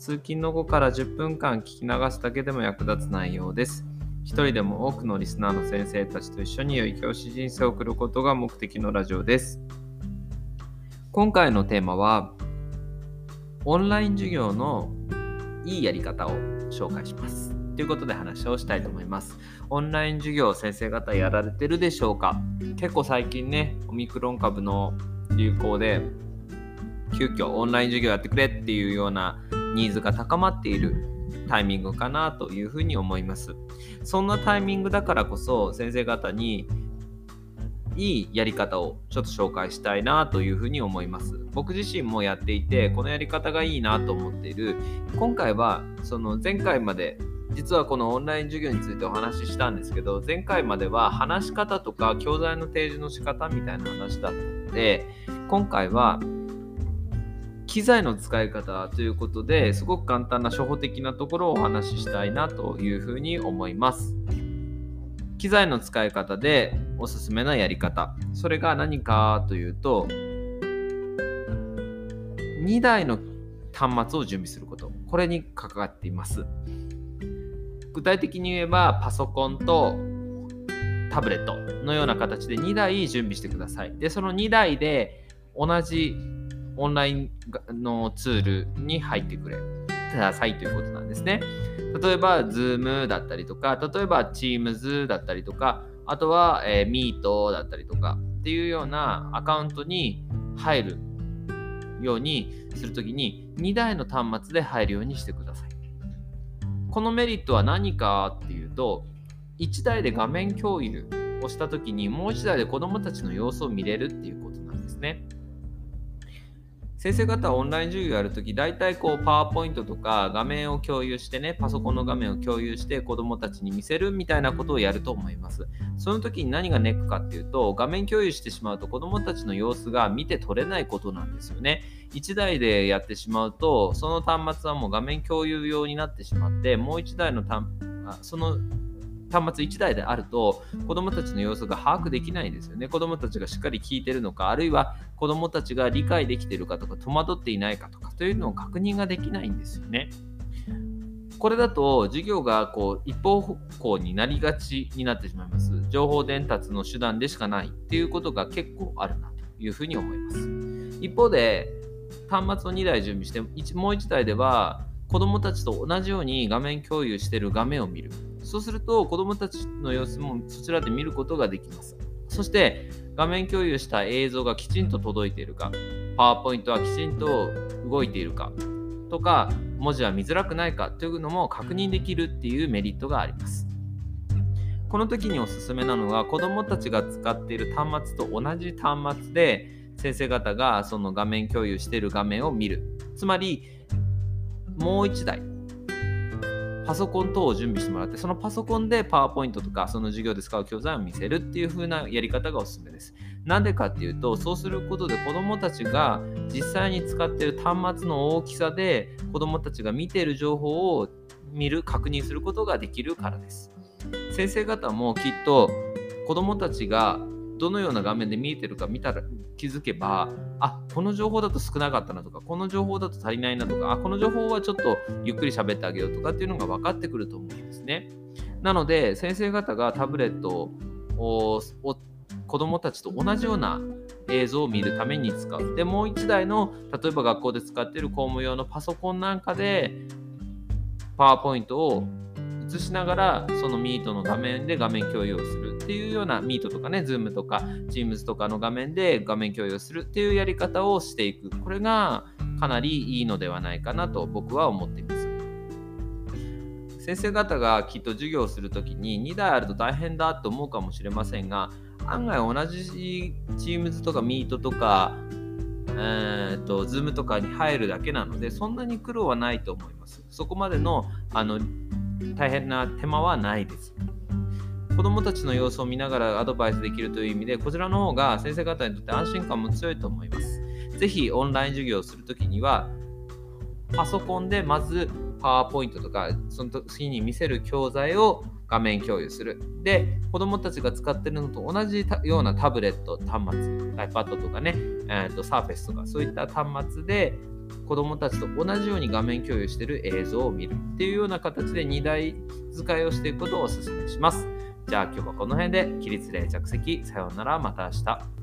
通勤の後から10分間聞き流すだけでも役立つ内容です。一人でも多くのリスナーの先生たちと一緒に良い教師人生を送ることが目的のラジオです。今回のテーマは、オンライン授業のいいやり方を紹介します。ということで話をしたいと思います。オンライン授業先生方やられてるでしょうか？結構最近ね、オミクロン株の流行で急遽オンライン授業やってくれっていうようなニーズが高まっているタイミングかなというふうに思います。そんなタイミングだからこそ先生方にいいやり方をちょっと紹介したいなというふうに思います。僕自身もやっていてこのやり方がいいなと思っている今回はその前回まで実はこのオンライン授業についてお話ししたんですけど前回までは話し方とか教材の提示の仕方みたいな話だったので今回は機材の使い方ということですごく簡単な初歩的なところをお話ししたいなというふうに思います。機材の使い方でおすすめなやり方。それが何かというと、2台の端末を準備すること。これに関わっています。具体的に言えば、パソコンとタブレットのような形で2台準備してください。で、その2台で同じオンラインのツールに入ってくれくださいということなんですね。例えば、Zoom だったりとか、例えば Teams だったりとか、あとは、えー、Meet だったりとかっていうようなアカウントに入るようにするときに2台の端末で入るようにしてください。このメリットは何かっていうと、1台で画面共有をしたときにもう1台で子どもたちの様子を見れるっていうことなんですね。先生方はオンライン授業やるとき、大体こう、パワーポイントとか画面を共有してね、パソコンの画面を共有して子供たちに見せるみたいなことをやると思います。その時に何がネックかっていうと、画面共有してしまうと子供たちの様子が見て取れないことなんですよね。1台でやってしまうと、その端末はもう画面共有用になってしまって、もう1台の端その端末1台であると子どもたちの様子が把握できないんですよね。子どもたちがしっかり聞いてるのか、あるいは子どもたちが理解できてるかとか、戸惑っていないかとかというのを確認ができないんですよね。これだと授業がこう一方向になりがちになってしまいます。情報伝達の手段でしかないっていうことが結構あるなというふうに思います。一方で端末を2台準備してもう1台では子どもたちと同じように画面共有している画面を見る。そうすると子どもたちの様子もそちらで見ることができます。そして画面共有した映像がきちんと届いているか、パワーポイントはきちんと動いているかとか、文字は見づらくないかというのも確認できるっていうメリットがあります。この時におすすめなのは子どもたちが使っている端末と同じ端末で先生方がその画面共有している画面を見る。つまりもう1台パソコン等を準備してもらって、そのパソコンでパワーポイントとか、その授業で使う教材を見せるっていう風なやり方がおすすめです。なんでかっていうと、そうすることで子どもたちが実際に使っている端末の大きさで子どもたちが見ている情報を見る、確認することができるからです。先生方もきっと子どもたちがどのような画面で見えてるか見たら気づけば、あこの情報だと少なかったなとか、この情報だと足りないなとか、あこの情報はちょっとゆっくり喋ってあげようとかっていうのが分かってくると思うんですね。なので、先生方がタブレットを子どもたちと同じような映像を見るために使う。で、もう1台の、例えば学校で使っている公務用のパソコンなんかで、パワーポイントを映しながら、そのミートの画面で画面共有をする。っていうような Meet とかね、Zoom とか Teams とかの画面で画面共有するっていうやり方をしていく。これがかなりいいのではないかなと僕は思っています。先生方がきっと授業をするときに2台あると大変だと思うかもしれませんが、案外同じ Teams とか Meet とかえーと、Zoom とかに入るだけなので、そんなに苦労はないと思います。そこまでのあの大変な手間はないです。子どもたちの様子を見ながらアドバイスできるという意味で、こちらの方が先生方にとって安心感も強いと思います。ぜひオンライン授業をするときには、パソコンでまずパワーポイントとか、その次に見せる教材を画面共有する。で、子どもたちが使ってるのと同じようなタブレット、端末、iPad とかね、えー、と Surface とか、そういった端末で子どもたちと同じように画面共有している映像を見るっていうような形で2台使いをしていくことをお勧めします。じゃあ今日はこの辺で起立例着席さようならまた明日。